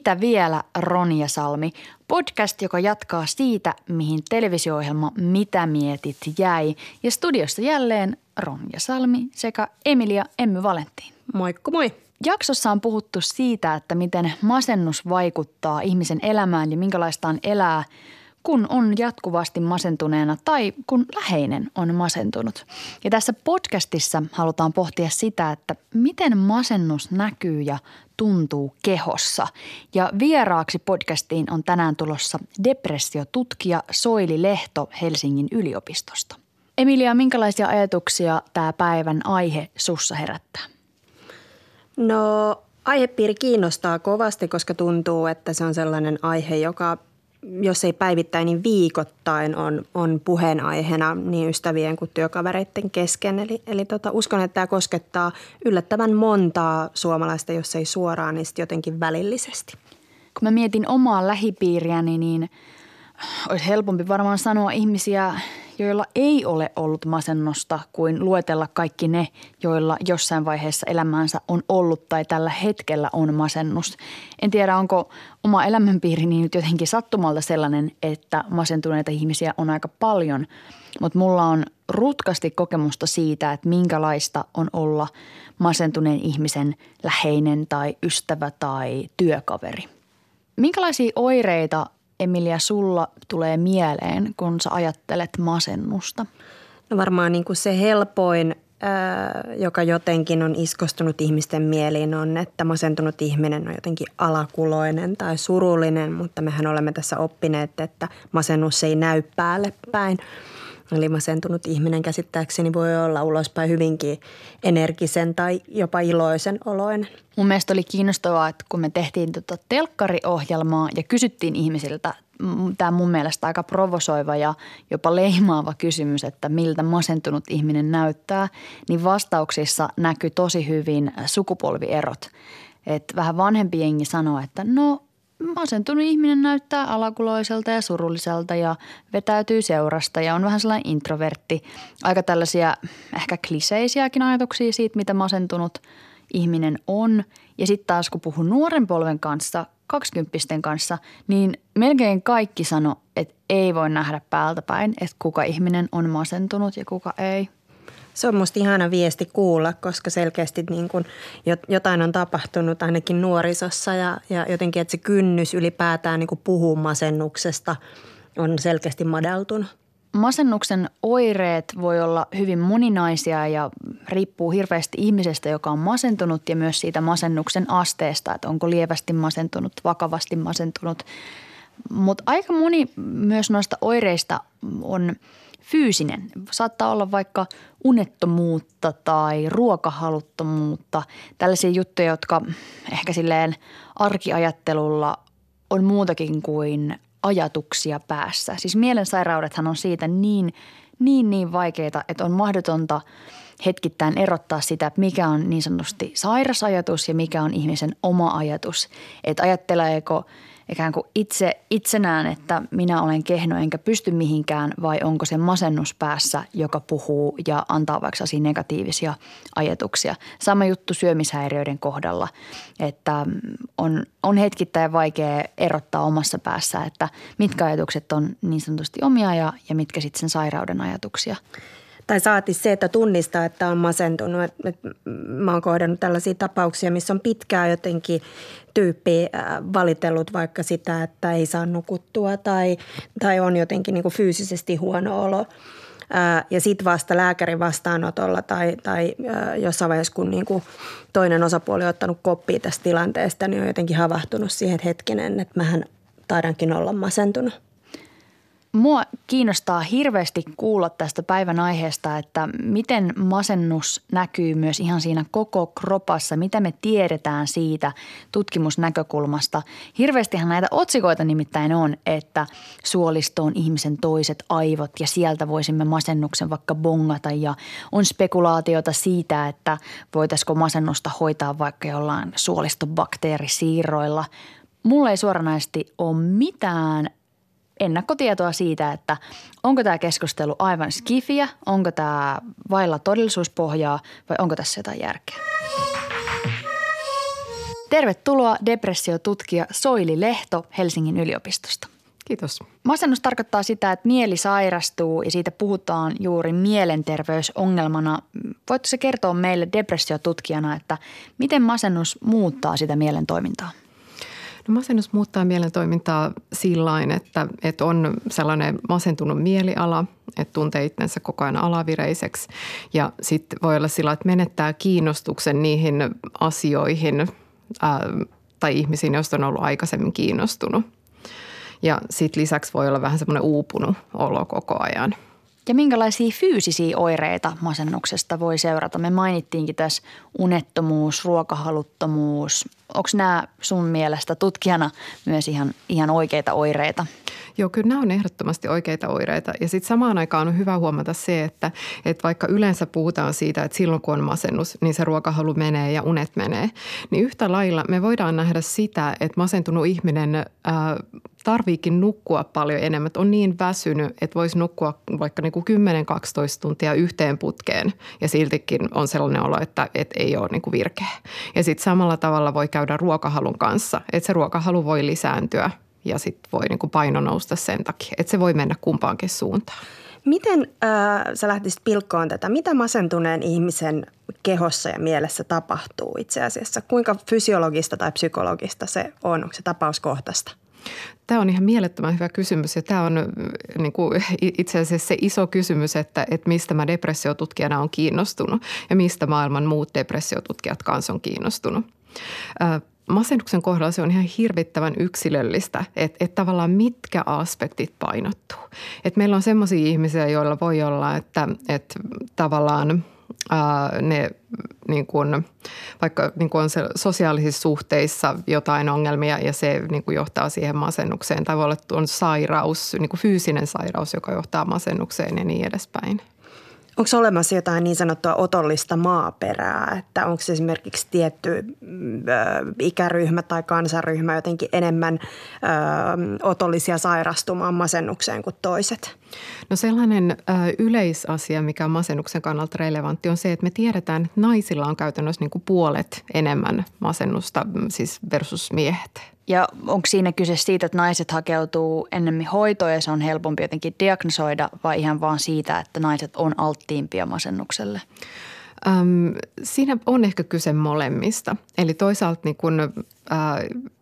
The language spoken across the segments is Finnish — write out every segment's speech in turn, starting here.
Mitä vielä, Ronja Salmi? Podcast, joka jatkaa siitä, mihin televisio-ohjelma Mitä mietit jäi. Ja studiossa jälleen Ronja Salmi sekä Emilia Emmy Valentin. Moikka moi! Jaksossa on puhuttu siitä, että miten masennus vaikuttaa ihmisen elämään ja minkälaista on elää – kun on jatkuvasti masentuneena tai kun läheinen on masentunut. Ja tässä podcastissa halutaan pohtia sitä, että miten masennus näkyy ja tuntuu kehossa. Ja vieraaksi podcastiin on tänään tulossa depressiotutkija Soili Lehto Helsingin yliopistosta. Emilia, minkälaisia ajatuksia tämä päivän aihe sussa herättää? No aihepiiri kiinnostaa kovasti, koska tuntuu, että se on sellainen aihe, joka jos ei päivittäin, niin viikoittain on, on puheenaiheena niin ystävien kuin työkavereiden kesken. Eli, eli tota, uskon, että tämä koskettaa yllättävän montaa suomalaista, jos ei suoraan, niin jotenkin välillisesti. Kun mä mietin omaa lähipiiriäni, niin olisi helpompi varmaan sanoa ihmisiä, joilla ei ole ollut masennosta, kuin luetella kaikki ne, joilla jossain vaiheessa elämäänsä on ollut tai tällä hetkellä on masennus. En tiedä, onko oma elämänpiirini nyt jotenkin sattumalta sellainen, että masentuneita ihmisiä on aika paljon, mutta mulla on rutkasti kokemusta siitä, että minkälaista on olla masentuneen ihmisen läheinen tai ystävä tai työkaveri. Minkälaisia oireita Emilia, sulla tulee mieleen, kun sä ajattelet masennusta? No varmaan niin kuin se helpoin, joka jotenkin on iskostunut ihmisten mieliin, on, että masentunut ihminen on jotenkin alakuloinen tai surullinen, mutta mehän olemme tässä oppineet, että masennus ei näy päälle päin. Eli masentunut ihminen käsittääkseni voi olla ulospäin hyvinkin energisen tai jopa iloisen oloinen. Mun mielestä oli kiinnostavaa, että kun me tehtiin tota telkkariohjelmaa ja kysyttiin ihmisiltä, tämä mun mielestä aika provosoiva ja jopa leimaava kysymys, että miltä masentunut ihminen näyttää, niin vastauksissa näkyy tosi hyvin sukupolvierot. Et vähän vanhempi jengi sanoo, että no masentunut ihminen näyttää alakuloiselta ja surulliselta ja vetäytyy seurasta ja on vähän sellainen introvertti. Aika tällaisia ehkä kliseisiäkin ajatuksia siitä, mitä masentunut ihminen on. Ja sitten taas kun puhun nuoren polven kanssa, kaksikymppisten kanssa, niin melkein kaikki sano, että ei voi nähdä päältä päin, että kuka ihminen on masentunut ja kuka ei – se on musta ihana viesti kuulla, koska selkeästi niin kuin jotain on tapahtunut ainakin nuorisossa ja, ja jotenkin, että se kynnys ylipäätään niin puhua masennuksesta on selkeästi madaltunut. Masennuksen oireet voi olla hyvin moninaisia ja riippuu hirveästi ihmisestä, joka on masentunut ja myös siitä masennuksen asteesta, että onko lievästi masentunut, vakavasti masentunut. Mutta aika moni myös noista oireista on – fyysinen. Saattaa olla vaikka unettomuutta tai ruokahaluttomuutta, tällaisia juttuja, jotka ehkä silleen arkiajattelulla on muutakin kuin ajatuksia päässä. Siis mielensairaudethan on siitä niin, niin, niin vaikeita, että on mahdotonta hetkittäin erottaa sitä, mikä on niin sanotusti sairas ajatus ja mikä on ihmisen oma ajatus. Että ajatteleeko – ikään kuin itse, itsenään, että minä olen kehno enkä pysty mihinkään vai onko se masennus päässä, joka puhuu ja antaa vaikka negatiivisia ajatuksia. Sama juttu syömishäiriöiden kohdalla, että on, on hetkittäin vaikea erottaa omassa päässä, että mitkä ajatukset on niin sanotusti omia ja, ja mitkä sitten sen sairauden ajatuksia tai saati se, että tunnistaa, että on masentunut. Et, et, mä oon kohdannut tällaisia tapauksia, missä on pitkään jotenkin tyyppi äh, valitellut vaikka sitä, että ei saa nukuttua tai, tai on jotenkin niin kuin fyysisesti huono olo. Äh, ja sitten vasta lääkärin vastaanotolla tai, tai äh, jossain vaiheessa, kun niin kuin toinen osapuoli on ottanut koppia tästä tilanteesta, niin on jotenkin havahtunut siihen hetkinen, että mähän taidankin olla masentunut. Mua kiinnostaa hirveästi kuulla tästä päivän aiheesta, että miten masennus näkyy myös ihan siinä koko kropassa, mitä me tiedetään siitä tutkimusnäkökulmasta. Hirveästihan näitä otsikoita nimittäin on, että suolisto on ihmisen toiset aivot ja sieltä voisimme masennuksen vaikka bongata ja on spekulaatiota siitä, että voitaisiko masennusta hoitaa vaikka jollain suolistobakteerisiirroilla. Mulla ei suoranaisesti ole mitään ennakkotietoa siitä, että onko tämä keskustelu aivan skifiä, onko tämä vailla todellisuuspohjaa vai onko tässä jotain järkeä. Tervetuloa depressiotutkija Soili Lehto Helsingin yliopistosta. Kiitos. Masennus tarkoittaa sitä, että mieli sairastuu ja siitä puhutaan juuri mielenterveysongelmana. Voitko se kertoa meille depressiotutkijana, että miten masennus muuttaa sitä mielen toimintaa? Masennus muuttaa mielen toimintaa sillä että, että on sellainen masentunut mieliala, että tuntee itsensä koko ajan alavireiseksi. Ja sitten voi olla sillä, että menettää kiinnostuksen niihin asioihin ää, tai ihmisiin, joista on ollut aikaisemmin kiinnostunut. Ja sitten lisäksi voi olla vähän semmoinen uupunut olo koko ajan – ja minkälaisia fyysisiä oireita masennuksesta voi seurata? Me mainittiinkin tässä unettomuus, ruokahaluttomuus. Onko nämä sun mielestä tutkijana myös ihan, ihan oikeita oireita? Joo, kyllä nämä on ehdottomasti oikeita oireita. Ja sitten samaan aikaan on hyvä huomata se, että, että vaikka yleensä puhutaan siitä, että silloin kun on masennus, niin se ruokahalu menee ja unet menee, niin yhtä lailla me voidaan nähdä sitä, että masentunut ihminen ää, tarviikin nukkua paljon enemmän. Että on niin väsynyt, että voisi nukkua vaikka niin kuin 10-12 tuntia yhteen putkeen ja siltikin on sellainen olo, että, että ei ole niin kuin virkeä. Ja sitten samalla tavalla voi käydä ruokahalun kanssa, että se ruokahalu voi lisääntyä ja sitten voi niin kuin paino nousta sen takia, että se voi mennä kumpaankin suuntaan. Miten äh, sä lähtisit pilkkoon tätä? Mitä masentuneen ihmisen kehossa ja mielessä tapahtuu itse asiassa? Kuinka fysiologista tai psykologista se on? Onko se tapauskohtaista? Tämä on ihan mielettömän hyvä kysymys ja tämä on niin kuin, itse asiassa se iso kysymys, että, että mistä mä depressiotutkijana on kiinnostunut ja mistä maailman muut depressiotutkijat kanssa on kiinnostunut. Masennuksen kohdalla se on ihan hirvittävän yksilöllistä, että, että tavallaan mitkä aspektit painottuu. Että meillä on sellaisia ihmisiä, joilla voi olla, että, että tavallaan – ne niin kuin, vaikka niin kuin on se sosiaalisissa suhteissa jotain ongelmia ja se niin johtaa siihen masennukseen tai voi olla on sairaus, niin fyysinen sairaus, joka johtaa masennukseen ja niin edespäin. Onko olemassa jotain niin sanottua otollista maaperää, että onko esimerkiksi tietty mm, ikäryhmä tai kansaryhmä jotenkin enemmän ö, otollisia sairastumaan masennukseen kuin toiset? No sellainen ö, yleisasia, mikä on masennuksen kannalta relevantti, on se, että me tiedetään, että naisilla on käytännössä niin kuin puolet enemmän masennusta siis versus miehet. Ja onko siinä kyse siitä, että naiset hakeutuu ennemmin hoitoon ja se on helpompi jotenkin diagnosoida vai ihan vaan siitä, että naiset on alttiimpia masennukselle? Öm, siinä on ehkä kyse molemmista. Eli toisaalta niin kun, äh,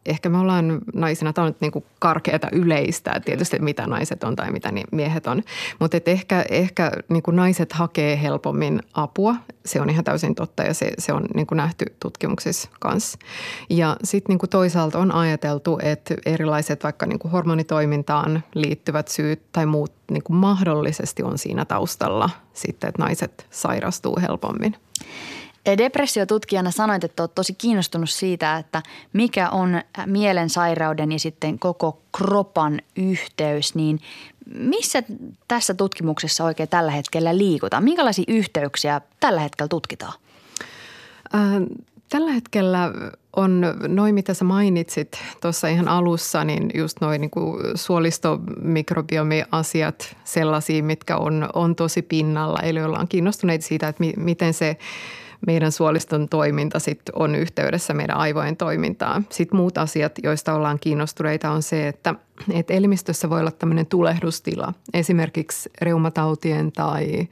ehkä me ollaan naisina, tämä on nyt niin kuin karkeata yleistä, tietysti mitä naiset on tai mitä miehet on. Mutta ehkä, ehkä niin kuin naiset hakee helpommin apua, se on ihan täysin totta ja se, se on niin kuin nähty tutkimuksissa kanssa. Ja sitten niin toisaalta on ajateltu, että erilaiset vaikka niin kuin hormonitoimintaan liittyvät syyt tai muut niin kuin mahdollisesti on siinä taustalla sitten, että naiset sairastuu helpommin. Depressiotutkijana sanoit, että olet tosi kiinnostunut siitä, että mikä on mielensairauden ja sitten koko kropan yhteys, niin missä tässä tutkimuksessa oikein tällä hetkellä liikutaan? Minkälaisia yhteyksiä tällä hetkellä tutkitaan? Tällä hetkellä on noin, mitä sä mainitsit tuossa ihan alussa, niin just noin niin suolistomikrobiomi-asiat sellaisia, mitkä on, on tosi pinnalla. Eli ollaan kiinnostuneita siitä, että mi, miten se meidän suoliston toiminta sit on yhteydessä meidän aivojen toimintaan. Sitten muut asiat, joista ollaan kiinnostuneita on se, että, että elimistössä voi olla tämmöinen tulehdustila. Esimerkiksi reumatautien tai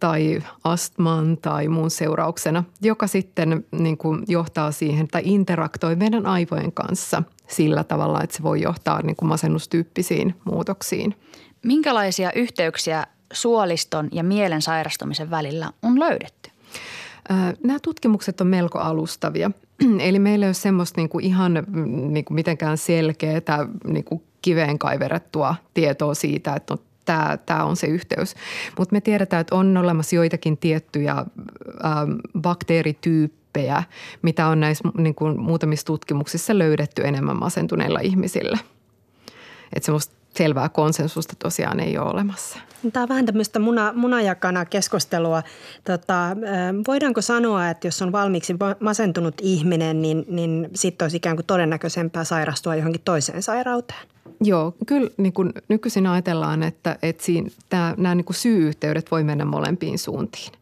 tai astman tai muun seurauksena, joka sitten niin kuin johtaa siihen tai interaktoi meidän aivojen kanssa sillä tavalla, että se voi johtaa niin kuin masennustyyppisiin muutoksiin. Minkälaisia yhteyksiä suoliston ja mielen sairastumisen välillä on löydetty? Nämä tutkimukset on melko alustavia Eli meillä ei ole semmoista niin kuin ihan niin kuin mitenkään selkeää niin kuin kiveen kaiverettua tietoa siitä, että no, tämä, tämä on se yhteys. Mutta me tiedetään, että on olemassa joitakin tiettyjä ähm, bakteerityyppejä, mitä on näissä niin kuin muutamissa tutkimuksissa löydetty enemmän masentuneilla ihmisillä. Että semmoista selvää konsensusta tosiaan ei ole olemassa. Tämä on vähän tämmöistä muna, munajakana keskustelua. Tota, voidaanko sanoa, että jos on valmiiksi masentunut ihminen, niin, niin sitten olisi ikään kuin todennäköisempää sairastua johonkin toiseen sairauteen? Joo, kyllä niin kuin nykyisin ajatellaan, että, että siinä, tämä, nämä niin kuin syy-yhteydet voi mennä molempiin suuntiin.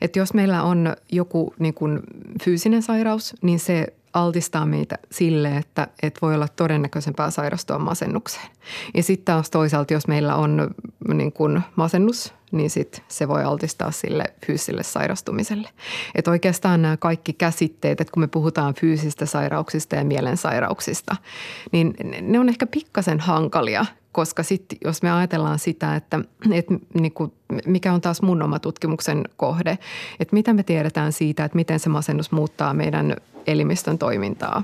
Että jos meillä on joku niin kuin fyysinen sairaus, niin se altistaa meitä sille, että, että voi olla todennäköisempää sairastua masennukseen. Ja sitten taas toisaalta, jos meillä on niin kuin masennus, niin sit se voi altistaa sille fyysiselle sairastumiselle. Että oikeastaan nämä kaikki käsitteet, että kun me puhutaan fyysistä sairauksista ja mielensairauksista, niin ne on ehkä pikkasen hankalia, koska sitten jos me ajatellaan sitä, että, että niin kuin, mikä on taas mun oma tutkimuksen kohde, että mitä me tiedetään siitä, että miten se masennus muuttaa meidän elimistön toimintaa,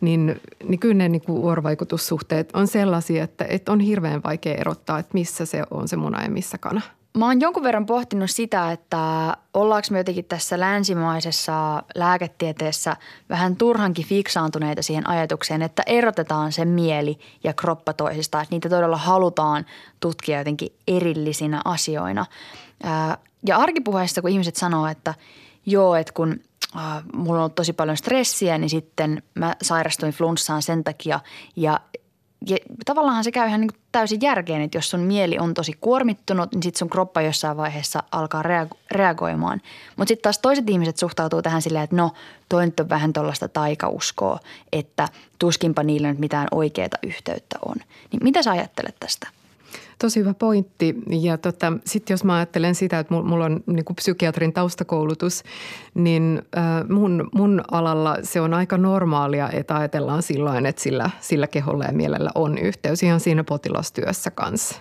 niin, niin kyllä ne niin kuin vuorovaikutussuhteet on sellaisia, että, että on hirveän vaikea erottaa, että missä se on se muna ja missä kana. Mä oon jonkun verran pohtinut sitä, että ollaanko me jotenkin tässä länsimaisessa lääketieteessä vähän turhankin fiksaantuneita siihen ajatukseen, että erotetaan se mieli ja kroppa toisistaan, että niitä todella halutaan tutkia jotenkin erillisinä asioina. Ja arkipuheessa, kun ihmiset sanoo, että joo, että kun mulla on ollut tosi paljon stressiä, niin sitten mä sairastuin flunssaan sen takia ja ja tavallaan se käy ihan niin täysin järkeen, että jos sun mieli on tosi kuormittunut, niin sitten sun kroppa jossain vaiheessa alkaa reagoimaan. Mutta sitten taas toiset ihmiset suhtautuu tähän silleen, että no, toi nyt on vähän tuollaista taikauskoa, että tuskinpa niillä nyt mitään oikeaa yhteyttä on. Niin mitä sä ajattelet tästä? Tosi hyvä pointti. Ja tota, sitten jos mä ajattelen sitä, että mulla on niin kuin psykiatrin taustakoulutus, niin mun, mun alalla se on aika normaalia, että ajatellaan silloin, että sillä, sillä keholla ja mielellä on yhteys ihan siinä potilastyössä kanssa.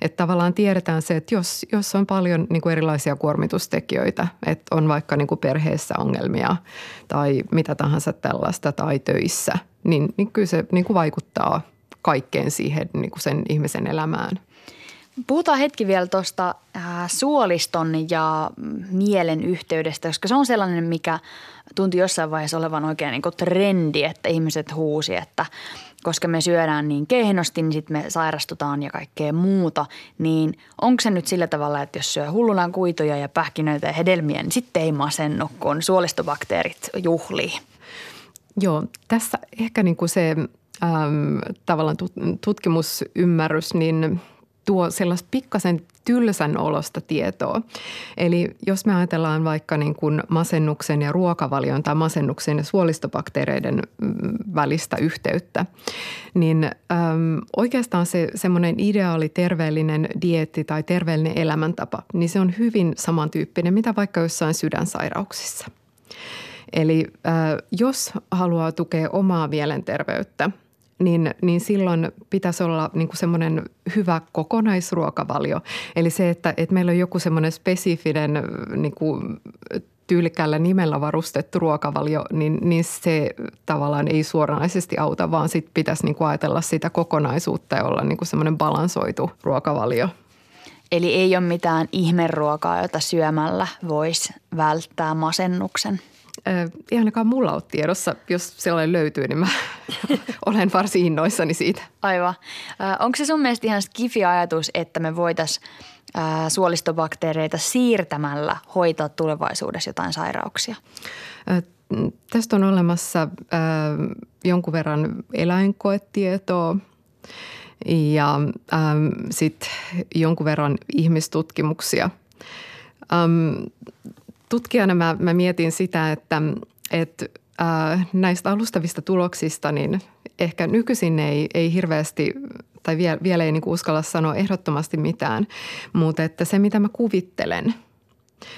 Että tavallaan tiedetään se, että jos, jos on paljon niin kuin erilaisia kuormitustekijöitä, että on vaikka niin kuin perheessä ongelmia tai mitä tahansa tällaista tai töissä, niin, niin kyllä se niin kuin vaikuttaa kaikkeen siihen niin kuin sen ihmisen elämään – Puhutaan hetki vielä tuosta äh, suoliston ja mielen yhteydestä, koska se on sellainen, mikä tunti jossain vaiheessa olevan oikein niin trendi, että ihmiset huusi, että koska me syödään niin kehnosti, niin sitten me sairastutaan ja kaikkea muuta. Niin onko se nyt sillä tavalla, että jos syö hullunaan kuituja ja pähkinöitä ja hedelmiä, niin sitten ei masennu, kun suolistobakteerit juhlii? Joo, tässä ehkä niin kuin se tavallaan tutkimusymmärrys, niin – tuo sellaista pikkasen tylsän olosta tietoa. Eli jos me ajatellaan vaikka niin kuin masennuksen ja ruokavalion tai masennuksen ja suolistobakteereiden mm, välistä yhteyttä, niin äm, oikeastaan se semmoinen ideaali terveellinen dietti tai terveellinen elämäntapa, niin se on hyvin samantyyppinen, mitä vaikka jossain sydänsairauksissa. Eli äh, jos haluaa tukea omaa mielenterveyttä – niin, niin silloin pitäisi olla niin kuin semmoinen hyvä kokonaisruokavalio. Eli se, että, että meillä on joku semmoinen spesifinen niin kuin tyylikkäällä nimellä varustettu ruokavalio, niin, niin se tavallaan ei suoranaisesti auta, vaan sit pitäisi niin kuin ajatella sitä kokonaisuutta ja olla niin kuin semmoinen balansoitu ruokavalio. Eli ei ole mitään ihmeruokaa, jota syömällä voisi välttää masennuksen – ei ainakaan mulla ole tiedossa. Jos sellainen löytyy, niin mä olen varsin innoissani siitä. Aivan. Onko se sun mielestä ihan skifi-ajatus, että me voitaisiin suolistobakteereita siirtämällä hoitaa tulevaisuudessa jotain sairauksia? Tästä on olemassa jonkun verran eläinkoetietoa ja sitten jonkun verran ihmistutkimuksia – tutkijana mä, mä mietin sitä, että, että näistä alustavista tuloksista niin ehkä nykyisin ei, ei hirveästi tai vielä, vielä ei niin uskalla sanoa ehdottomasti mitään, mutta että se mitä mä kuvittelen –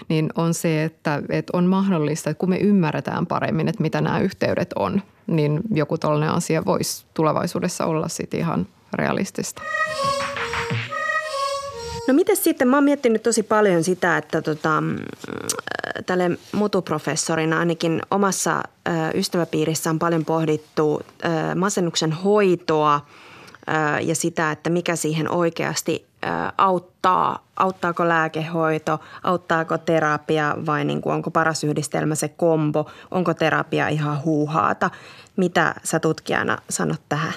niin on se, että, että on mahdollista, että kun me ymmärretään paremmin, että mitä nämä yhteydet on, niin joku tällainen asia voisi tulevaisuudessa olla sitten ihan realistista. No miten sitten, mä oon miettinyt tosi paljon sitä, että tota, mm, tälle mutuprofessorina ainakin omassa ö, ystäväpiirissä on paljon pohdittu ö, masennuksen hoitoa ö, ja sitä, että mikä siihen oikeasti ö, auttaa. Auttaako lääkehoito, auttaako terapia vai niin kuin onko paras yhdistelmä se kombo, onko terapia ihan huuhaata. Mitä sä tutkijana sanot tähän?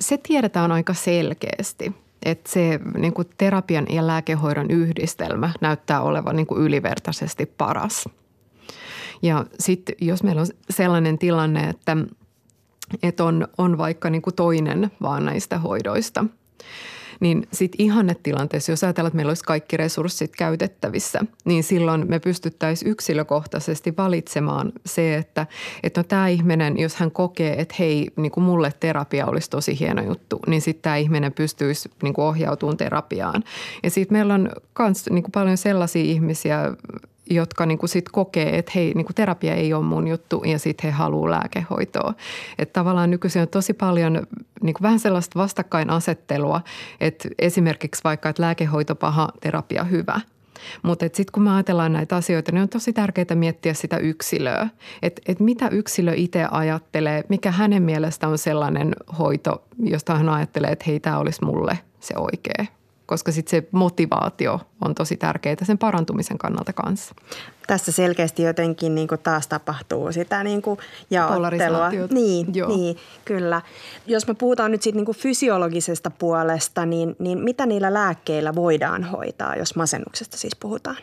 Se tiedetään aika selkeästi – että se niin kuin terapian ja lääkehoidon yhdistelmä näyttää olevan niin kuin ylivertaisesti paras. Ja sitten jos meillä on sellainen tilanne, että, että on, on vaikka niin kuin toinen vaan näistä hoidoista – niin sitten ihannetilanteessa, jos ajatellaan, että meillä olisi kaikki resurssit käytettävissä, niin silloin me pystyttäisiin yksilökohtaisesti valitsemaan se, että, että no tämä ihminen, jos hän kokee, että hei, niin kuin mulle terapia olisi tosi hieno juttu, niin sitten tämä ihminen pystyisi niin kuin ohjautumaan terapiaan. Ja sitten meillä on myös niin paljon sellaisia ihmisiä, jotka niin kuin sit kokee, että hei, niin kuin terapia ei ole mun juttu ja sitten he haluaa lääkehoitoa. Että tavallaan nykyisin on tosi paljon niin kuin vähän sellaista vastakkainasettelua, että esimerkiksi vaikka, että lääkehoito paha, terapia hyvä – mutta sitten kun me ajatellaan näitä asioita, niin on tosi tärkeää miettiä sitä yksilöä. Että et mitä yksilö itse ajattelee, mikä hänen mielestä on sellainen hoito, josta hän ajattelee, että hei, tämä olisi mulle se oikea koska sitten se motivaatio on tosi tärkeää sen parantumisen kannalta kanssa. Tässä selkeästi jotenkin niin kuin taas tapahtuu sitä niin kuin jaottelua. Niin, niin, kyllä. Jos me puhutaan nyt siitä niin kuin fysiologisesta puolesta, niin, niin mitä niillä lääkkeillä voidaan hoitaa, jos masennuksesta siis puhutaan?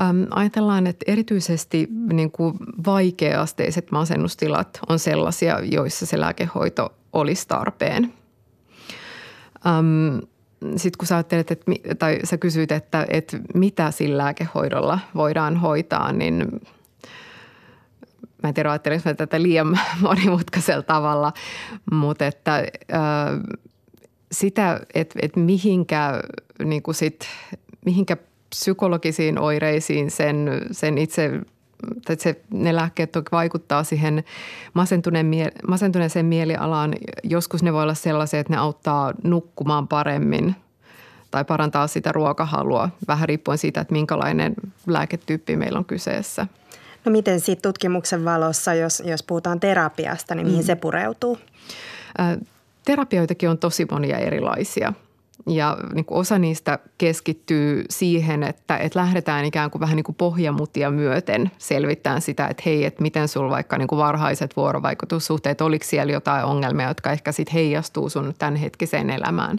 Ähm, ajatellaan, että erityisesti niin kuin vaikeasteiset masennustilat on sellaisia, joissa se lääkehoito olisi tarpeen. Ähm, sitten kun sä ajattelet, että, tai sä kysyit, että, että mitä sillä lääkehoidolla voidaan hoitaa, niin mä en tiedä ajattelinko mä tätä liian monimutkaisella tavalla, mutta että sitä, että, että mihinkä, niin sit, mihinkä psykologisiin oireisiin sen, sen itse tai se, ne lääkkeet toki vaikuttaa siihen masentuneen masentuneeseen mielialaan. Joskus ne voi olla sellaisia, että ne auttaa nukkumaan paremmin tai parantaa sitä ruokahalua, vähän riippuen siitä, että minkälainen lääketyyppi meillä on kyseessä. No miten siitä tutkimuksen valossa, jos, jos puhutaan terapiasta, niin mihin mm. se pureutuu? terapioitakin on tosi monia erilaisia – ja niin kuin osa niistä keskittyy siihen, että, että lähdetään ikään kuin vähän niin kuin pohjamutia myöten selvittämään sitä, että hei, että miten sulla vaikka niin kuin varhaiset vuorovaikutussuhteet, oliko siellä jotain ongelmia, jotka ehkä sitten heijastuu sun tämänhetkiseen elämään.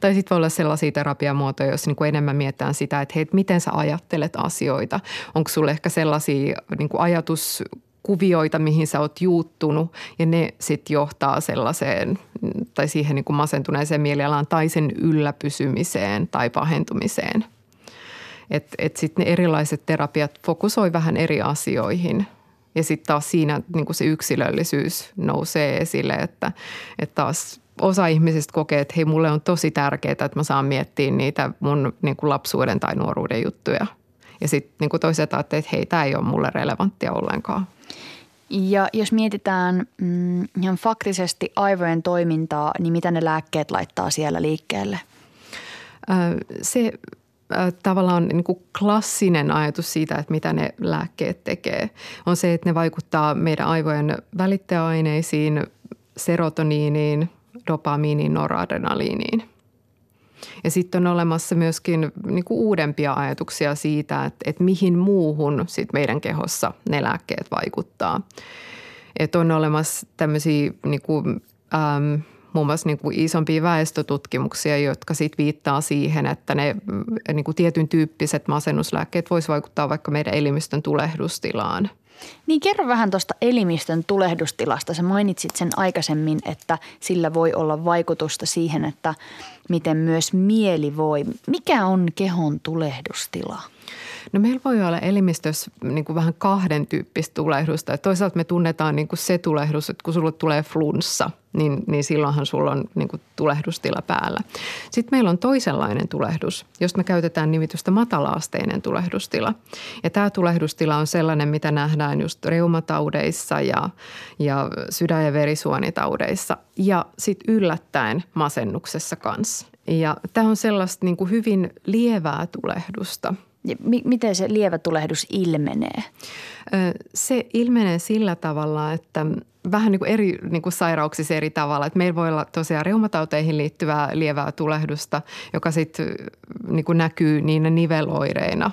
Tai sitten voi olla sellaisia terapiamuotoja, jos niin kuin enemmän mietitään sitä, että hei, että miten sä ajattelet asioita. Onko sulla ehkä sellaisia niin kuin ajatus kuvioita, mihin sä oot juuttunut ja ne sitten johtaa sellaiseen tai siihen niin kuin masentuneeseen mielialaan tai sen ylläpysymiseen tai pahentumiseen. Että et sitten ne erilaiset terapiat fokusoi vähän eri asioihin ja sitten taas siinä niin kuin se yksilöllisyys nousee esille, että, että taas osa ihmisistä kokee, että hei mulle on tosi tärkeää, että mä saan miettiä niitä mun niin kuin lapsuuden tai nuoruuden juttuja. Ja sitten niin toiset ajattelee, että hei tämä ei ole mulle relevanttia ollenkaan. Ja jos mietitään mm, ihan faktisesti aivojen toimintaa, niin mitä ne lääkkeet laittaa siellä liikkeelle? Se tavallaan niin kuin klassinen ajatus siitä, että mitä ne lääkkeet tekee, on se, että ne vaikuttaa meidän aivojen välittäjäaineisiin, serotoniiniin, dopamiiniin, noradrenaliiniin – ja sitten on olemassa myöskin niin kuin uudempia ajatuksia siitä, että, että mihin muuhun sit meidän kehossa ne lääkkeet vaikuttaa. Että on olemassa tämmöisiä niin kuin, äm, muun muassa niin kuin isompia väestötutkimuksia, jotka sit viittaa siihen, että ne niin kuin tietyn tyyppiset masennuslääkkeet voisivat vaikuttaa vaikka meidän elimistön tulehdustilaan – niin kerro vähän tuosta elimistön tulehdustilasta. Sä mainitsit sen aikaisemmin, että sillä voi olla vaikutusta siihen, että miten myös mieli voi. Mikä on kehon tulehdustila? No meillä voi olla elimistössä niin kuin vähän kahden tyyppistä tulehdusta. Et toisaalta me tunnetaan niin kuin se tulehdus, että kun sulle tulee flunssa, niin, niin silloinhan sulla on niin kuin tulehdustila päällä. Sitten meillä on toisenlainen tulehdus, josta me käytetään nimitystä matalaasteinen tulehdustila. Ja tämä tulehdustila on sellainen, mitä nähdään just reumataudeissa ja, ja sydän- ja verisuonitaudeissa ja sitten yllättäen masennuksessa kanssa. Ja tämä on sellaista niin kuin hyvin lievää tulehdusta. Ja mi- miten se lievä tulehdus ilmenee? Se ilmenee sillä tavalla, että vähän niin kuin eri niin kuin sairauksissa eri tavalla. Että meillä voi olla tosiaan reumatauteihin liittyvää lievää tulehdusta, joka sitten niin näkyy niin niveloireina.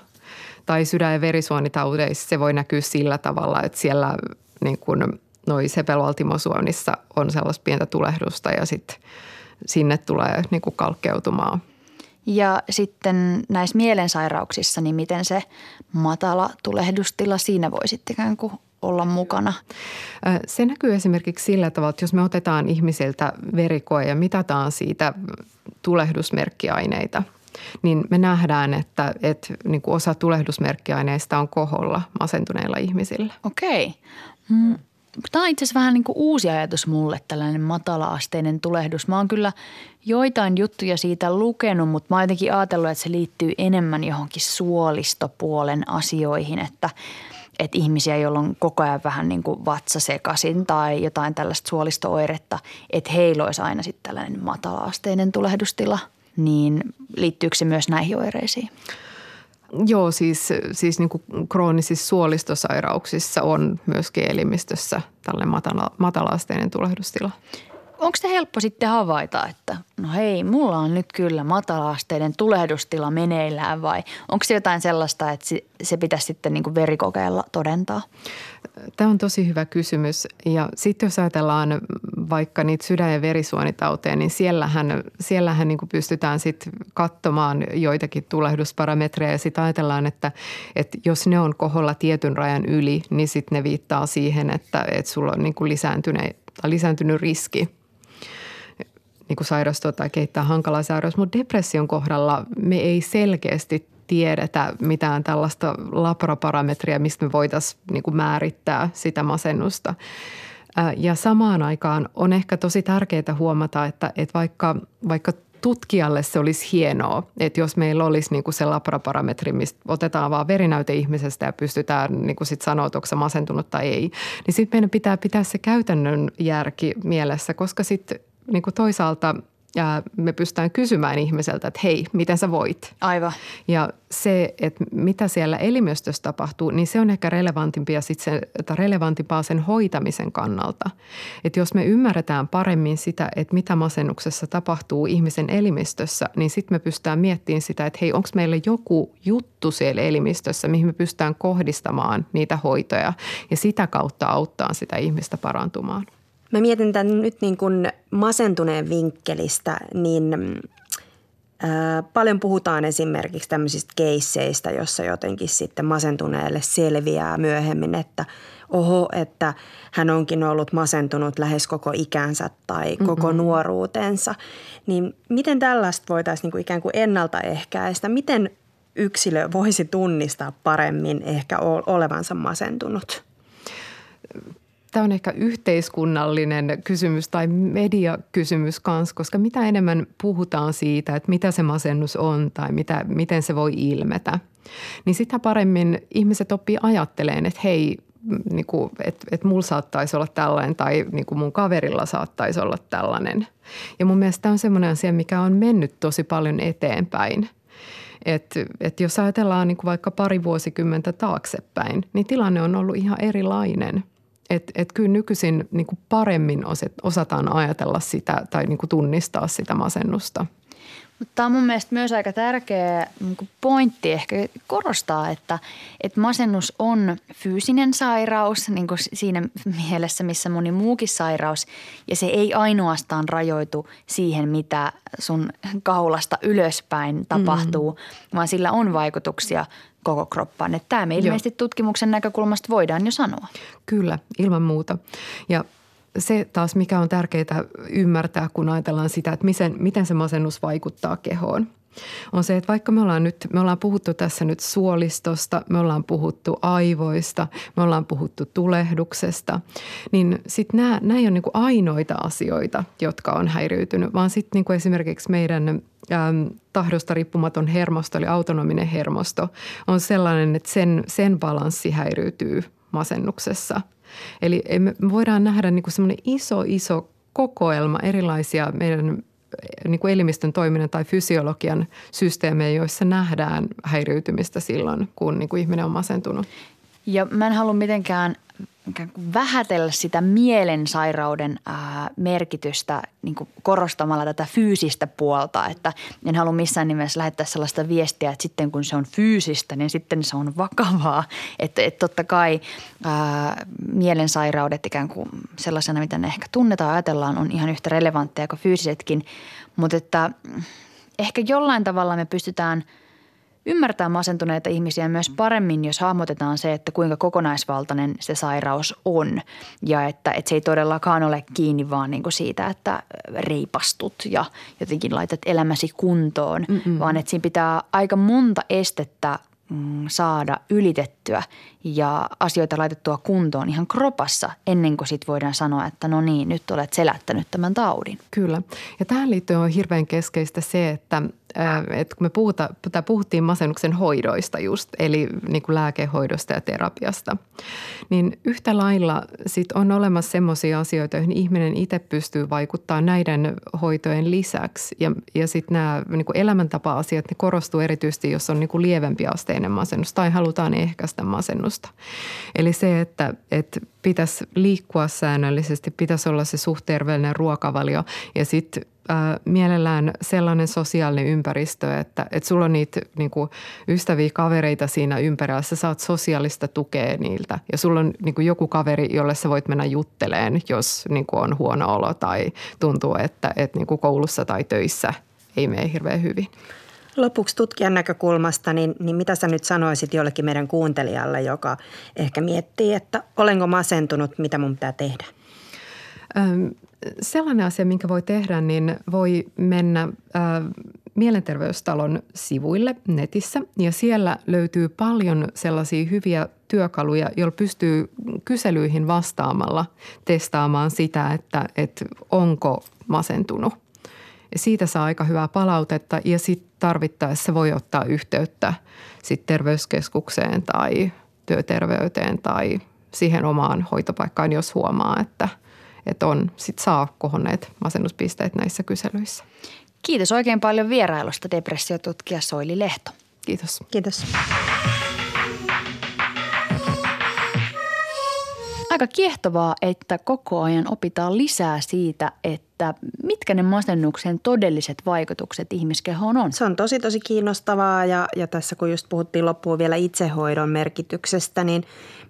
Tai sydän- ja verisuonitaudeissa se voi näkyä sillä tavalla, että siellä niin kuin noi sepelvaltimosuonissa on sellaista pientä tulehdusta ja sitten sinne tulee niin kuin kalkkeutumaan. Ja sitten näissä mielensairauksissa, niin miten se matala tulehdustila siinä voi sitten ikään kuin olla mukana? Se näkyy esimerkiksi sillä tavalla, että jos me otetaan ihmisiltä verikoe ja mitataan siitä tulehdusmerkkiaineita, niin me nähdään, että, että niin kuin osa tulehdusmerkkiaineista on koholla masentuneilla ihmisillä. Okei. Mm. Tämä on itse asiassa vähän niin kuin uusi ajatus mulle, tällainen matala-asteinen tulehdus. Mä oon kyllä joitain juttuja siitä lukenut, mutta mä oon jotenkin ajatellut, että se liittyy enemmän johonkin suolistopuolen asioihin, että, että ihmisiä, joilla on koko ajan vähän niin kuin vatsa sekaisin tai jotain tällaista suolistooiretta, että heillä olisi aina sitten tällainen matala-asteinen tulehdustila. Niin liittyykö se myös näihin oireisiin? Joo, siis, siis niin kuin kroonisissa suolistosairauksissa on myös elimistössä tällainen matala, matala-asteinen tulehdustila. Onko se helppo sitten havaita, että no hei, mulla on nyt kyllä matala-asteinen tulehdustila meneillään vai onko se jotain sellaista, että se pitäisi sitten niin kuin verikokeella todentaa? Tämä on tosi hyvä kysymys. Ja sitten jos ajatellaan vaikka niitä sydän- ja verisuonitauteja, niin siellähän, siellähän niin pystytään sitten katsomaan joitakin tulehdusparametreja ja sitten ajatellaan, että, että jos ne on koholla tietyn rajan yli, niin sitten ne viittaa siihen, että, että sulla on niin lisääntynyt, lisääntynyt riski niin kuin sairastua tai kehittää hankala sairaus. Mutta depression kohdalla me ei selkeästi tiedetä mitään tällaista labraparametria, mistä me voitaisiin niin kuin määrittää sitä masennusta. Ja samaan aikaan on ehkä tosi tärkeää huomata, että, että vaikka, vaikka tutkijalle se olisi hienoa, että jos meillä olisi niin kuin se labraparametri, mistä otetaan vaan verinäyte ihmisestä ja pystytään niin kuin sit sanoa, että onko se masentunut tai ei, niin sitten meidän pitää pitää se käytännön järki mielessä, koska sitten niin kuin toisaalta – ja me pystytään kysymään ihmiseltä, että hei, miten sä voit? Aivan. Ja se, että mitä siellä elimistössä tapahtuu, niin se on ehkä relevantimpia sit sen, tai relevantimpaa sen hoitamisen kannalta. Että jos me ymmärretään paremmin sitä, että mitä masennuksessa tapahtuu ihmisen elimistössä, niin sitten me pystytään miettimään sitä, että hei, onko meillä joku juttu siellä elimistössä, mihin me pystytään kohdistamaan niitä hoitoja ja sitä kautta auttaa sitä ihmistä parantumaan. Mä mietin tämän nyt niin kuin masentuneen vinkkelistä, niin ää, paljon puhutaan esimerkiksi tämmöisistä keisseistä, jossa jotenkin sitten masentuneelle selviää myöhemmin, että oho, että hän onkin ollut masentunut lähes koko ikänsä tai koko mm-hmm. nuoruutensa. Niin miten tällaista voitaisiin niin kuin ikään kuin ennaltaehkäistä? Miten yksilö voisi tunnistaa paremmin ehkä olevansa masentunut? Tämä on ehkä yhteiskunnallinen kysymys tai mediakysymys kanssa, koska mitä enemmän puhutaan siitä, että mitä se masennus on tai mitä, miten se voi ilmetä, niin sitä paremmin ihmiset oppii ajattelemaan, että hei, niin kuin, että, että mulla saattaisi olla tällainen tai niin kuin mun kaverilla saattaisi olla tällainen. Ja mun mielestä tämä on semmoinen asia, mikä on mennyt tosi paljon eteenpäin. Että et jos ajatellaan niin kuin vaikka pari vuosikymmentä taaksepäin, niin tilanne on ollut ihan erilainen – että et kyllä nykyisin niin paremmin osataan ajatella sitä tai niin tunnistaa sitä masennusta. Mutta tämä on mun mielestä myös aika tärkeä niin pointti ehkä korostaa, että, että masennus on fyysinen sairaus niin kuin siinä mielessä, missä moni muukin sairaus. Ja se ei ainoastaan rajoitu siihen, mitä sun kaulasta ylöspäin tapahtuu, mm. vaan sillä on vaikutuksia koko kroppaan. Että tämä me ilmeisesti Joo. tutkimuksen näkökulmasta voidaan jo sanoa. Kyllä, ilman muuta. Ja se taas, mikä on tärkeää ymmärtää, kun ajatellaan sitä, että miten, miten se masennus vaikuttaa kehoon, on se, että vaikka me ollaan nyt, me ollaan puhuttu tässä nyt suolistosta, me ollaan puhuttu aivoista, me ollaan puhuttu tulehduksesta, niin sitten nämä, nämä ei ole niin ainoita asioita, jotka on häiriytynyt, vaan sitten niin esimerkiksi meidän äm, tahdosta riippumaton hermosto, eli autonominen hermosto, on sellainen, että sen, sen balanssi häiriytyy masennuksessa. Eli me voidaan nähdä niin semmoinen iso, iso kokoelma erilaisia meidän niin kuin elimistön toiminnan tai fysiologian systeemejä, joissa nähdään häiriytymistä silloin, kun niin kuin ihminen on masentunut. Ja mä en halua mitenkään vähätellä sitä mielensairauden ää, merkitystä niin kuin korostamalla tätä fyysistä puolta. Että en halua missään nimessä lähettää sellaista viestiä, että sitten kun se on fyysistä, niin sitten se on vakavaa. Että, että totta kai ää, mielensairaudet ikään kuin sellaisena, mitä ne ehkä tunnetaan ja ajatellaan, on ihan yhtä relevantteja kuin fyysisetkin. Mutta että ehkä jollain tavalla me pystytään – ymmärtää masentuneita ihmisiä myös paremmin, jos hahmotetaan se, että kuinka kokonaisvaltainen se sairaus on. Ja että, että se ei todellakaan ole kiinni vaan niin kuin siitä, että reipastut ja jotenkin laitat elämäsi kuntoon, Mm-mm. vaan että siinä pitää aika monta estettä saada ylitettyä ja asioita laitettua kuntoon ihan kropassa ennen kuin sit voidaan sanoa, että no niin, nyt olet selättänyt tämän taudin. Kyllä. Ja tähän liittyen on hirveän keskeistä se, että – että kun me puhuta, puhuttiin masennuksen hoidoista just, eli niin kuin lääkehoidosta ja terapiasta, niin yhtä lailla sit on olemassa sellaisia asioita, joihin ihminen itse pystyy vaikuttaa näiden hoitojen lisäksi. Ja, ja sitten nämä niin elämäntapa-asiat, ne korostuu erityisesti, jos on niin kuin lievempi asteinen masennus tai halutaan ehkäistä masennusta. Eli se, että, että pitäisi liikkua säännöllisesti, pitäisi olla se suhteervellinen ruokavalio ja sitten äh, mielellään sellainen sosiaalinen ympäristö, että, että sulla on niitä niin kuin, ystäviä, kavereita siinä ympärillä, sä saat sosiaalista tukea niiltä ja sulla on niin kuin, joku kaveri, jolle sä voit mennä jutteleen, jos niin kuin, on huono olo tai tuntuu, että, että niin kuin koulussa tai töissä ei mene hirveän hyvin. Lopuksi tutkijan näkökulmasta, niin, niin mitä sä nyt sanoisit jollekin meidän kuuntelijalle, joka ehkä miettii, että olenko masentunut, mitä mun pitää tehdä? sellainen asia, minkä voi tehdä, niin voi mennä äh, Mielenterveystalon sivuille netissä ja siellä löytyy paljon sellaisia hyviä työkaluja, joilla pystyy kyselyihin vastaamalla testaamaan sitä, että, että onko masentunut. Ja siitä saa aika hyvää palautetta ja sitten tarvittaessa voi ottaa yhteyttä sit terveyskeskukseen tai työterveyteen tai siihen omaan hoitopaikkaan, jos huomaa, että – että on, sit saa kohonneet masennuspisteet näissä kyselyissä. Kiitos oikein paljon vierailusta depressiotutkija Soili Lehto. Kiitos. Kiitos. Aika kiehtovaa, että koko ajan opitaan lisää siitä, että mitkä ne masennuksen todelliset vaikutukset ihmiskehoon on. Se on tosi tosi kiinnostavaa ja, ja tässä kun just puhuttiin loppuun vielä itsehoidon merkityksestä, niin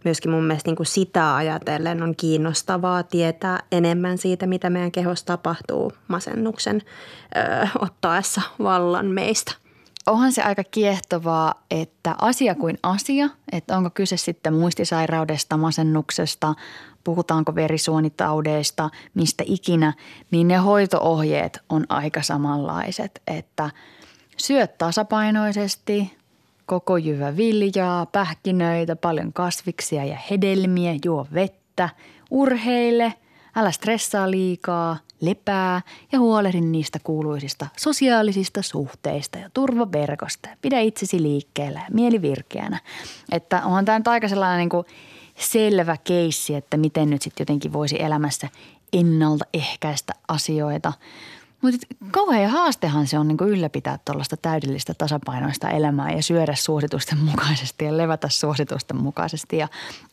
myöskin mun mielestä niin kuin sitä ajatellen on kiinnostavaa tietää enemmän siitä, mitä meidän kehossa tapahtuu masennuksen ö, ottaessa vallan meistä. Onhan se aika kiehtovaa, että asia kuin asia, että onko kyse sitten muistisairaudesta, masennuksesta, puhutaanko verisuonitaudeista, mistä ikinä, niin ne hoitoohjeet on aika samanlaiset, että syöt tasapainoisesti, koko jyvä viljaa, pähkinöitä, paljon kasviksia ja hedelmiä, juo vettä, urheile, älä stressaa liikaa, lepää ja huolehdi niistä kuuluisista sosiaalisista suhteista ja turvaverkosta. Pidä itsesi liikkeellä ja mieli virkeänä. Että onhan tämä nyt aika sellainen niin kuin selvä keissi, että miten nyt sitten jotenkin voisi elämässä ennaltaehkäistä asioita – mutta kauhean haastehan se on niin ylläpitää tuollaista täydellistä tasapainoista elämää ja syödä suositusten mukaisesti ja levätä suositusten mukaisesti ja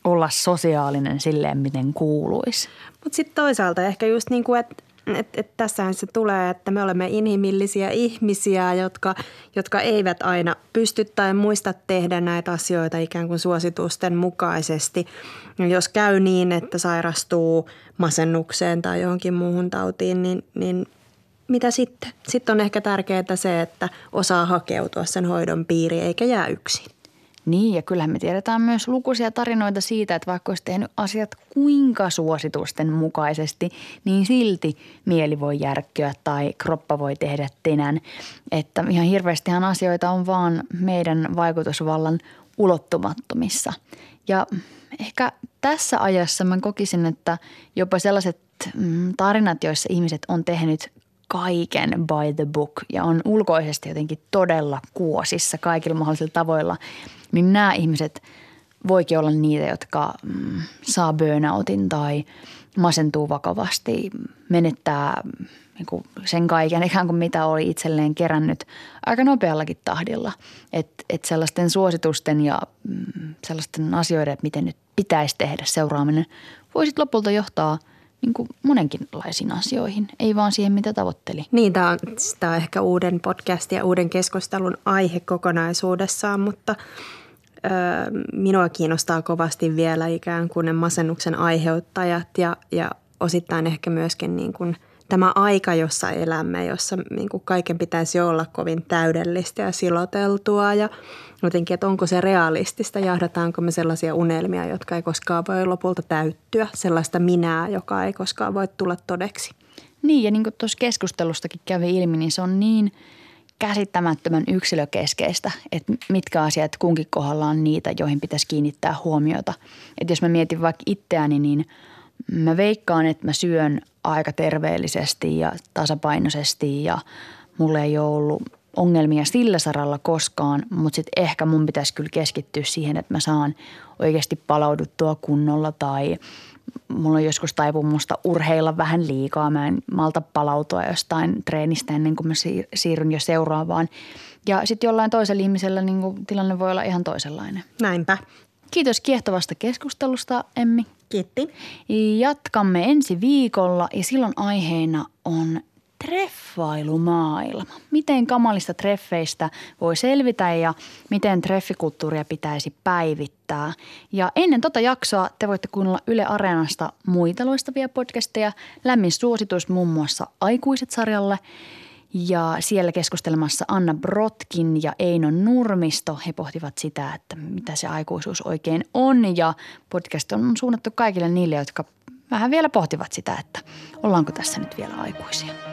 olla sosiaalinen silleen, miten kuuluisi. Mutta sitten toisaalta ehkä just niin kuin, että et, et tässähän se tulee, että me olemme inhimillisiä ihmisiä, jotka, jotka eivät aina pysty tai muista tehdä näitä asioita ikään kuin suositusten mukaisesti. Jos käy niin, että sairastuu masennukseen tai johonkin muuhun tautiin, niin, niin mitä sitten? Sitten on ehkä tärkeää se, että osaa hakeutua sen hoidon piiriin eikä jää yksin. Niin ja kyllähän me tiedetään myös lukuisia tarinoita siitä, että vaikka olisi tehnyt asiat kuinka suositusten mukaisesti, niin silti mieli voi järkkyä tai kroppa voi tehdä tenän. Että ihan hirveästihan asioita on vaan meidän vaikutusvallan ulottumattomissa. Ja ehkä tässä ajassa mä kokisin, että jopa sellaiset mm, tarinat, joissa ihmiset on tehnyt kaiken by the book ja on ulkoisesti jotenkin todella kuosissa kaikilla mahdollisilla tavoilla, niin nämä ihmiset voikin olla niitä, jotka mm, saa burnoutin tai masentuu vakavasti, menettää niin sen kaiken ikään kuin mitä oli itselleen kerännyt aika nopeallakin tahdilla. Että et sellaisten suositusten ja mm, sellaisten asioiden, että miten nyt pitäisi tehdä seuraaminen, voisit lopulta johtaa niin kuin monenkinlaisiin asioihin, ei vaan siihen, mitä tavoitteli. Niin, tämä on, tämä on ehkä uuden podcastin ja uuden keskustelun aihe kokonaisuudessaan, mutta ö, minua kiinnostaa kovasti vielä ikään kuin ne masennuksen aiheuttajat ja, ja osittain ehkä myöskin niin kuin – tämä aika, jossa elämme, jossa niin kuin kaiken pitäisi olla kovin täydellistä ja siloteltua ja jotenkin, että onko se realistista, jahdataanko me sellaisia unelmia, jotka ei koskaan voi lopulta täyttyä, sellaista minää, joka ei koskaan voi tulla todeksi. Niin ja niin kuin tuossa keskustelustakin kävi ilmi, niin se on niin käsittämättömän yksilökeskeistä, että mitkä asiat kunkin kohdalla on niitä, joihin pitäisi kiinnittää huomiota. Että jos mä mietin vaikka itseäni, niin mä veikkaan, että mä syön aika terveellisesti ja tasapainoisesti ja mulle ei ole ollut ongelmia sillä saralla koskaan, mutta sitten ehkä mun pitäisi kyllä keskittyä siihen, että mä saan oikeasti palauduttua kunnolla tai mulla on joskus taipumusta urheilla vähän liikaa. Mä en malta palautua jostain treenistä ennen kuin mä siirryn jo seuraavaan. Ja sitten jollain toisella ihmisellä niin tilanne voi olla ihan toisenlainen. Näinpä. Kiitos kiehtovasta keskustelusta, Emmi. Kiitti. Jatkamme ensi viikolla ja silloin aiheena on treffailumaailma. Miten kamalista treffeistä voi selvitä ja miten treffikulttuuria pitäisi päivittää. Ja ennen tota jaksoa te voitte kuunnella Yle Areenasta muita loistavia podcasteja. Lämmin suositus muun muassa Aikuiset-sarjalle – ja siellä keskustelemassa Anna Brotkin ja Eino Nurmisto. He pohtivat sitä, että mitä se aikuisuus oikein on. Ja podcast on suunnattu kaikille niille, jotka vähän vielä pohtivat sitä, että ollaanko tässä nyt vielä aikuisia.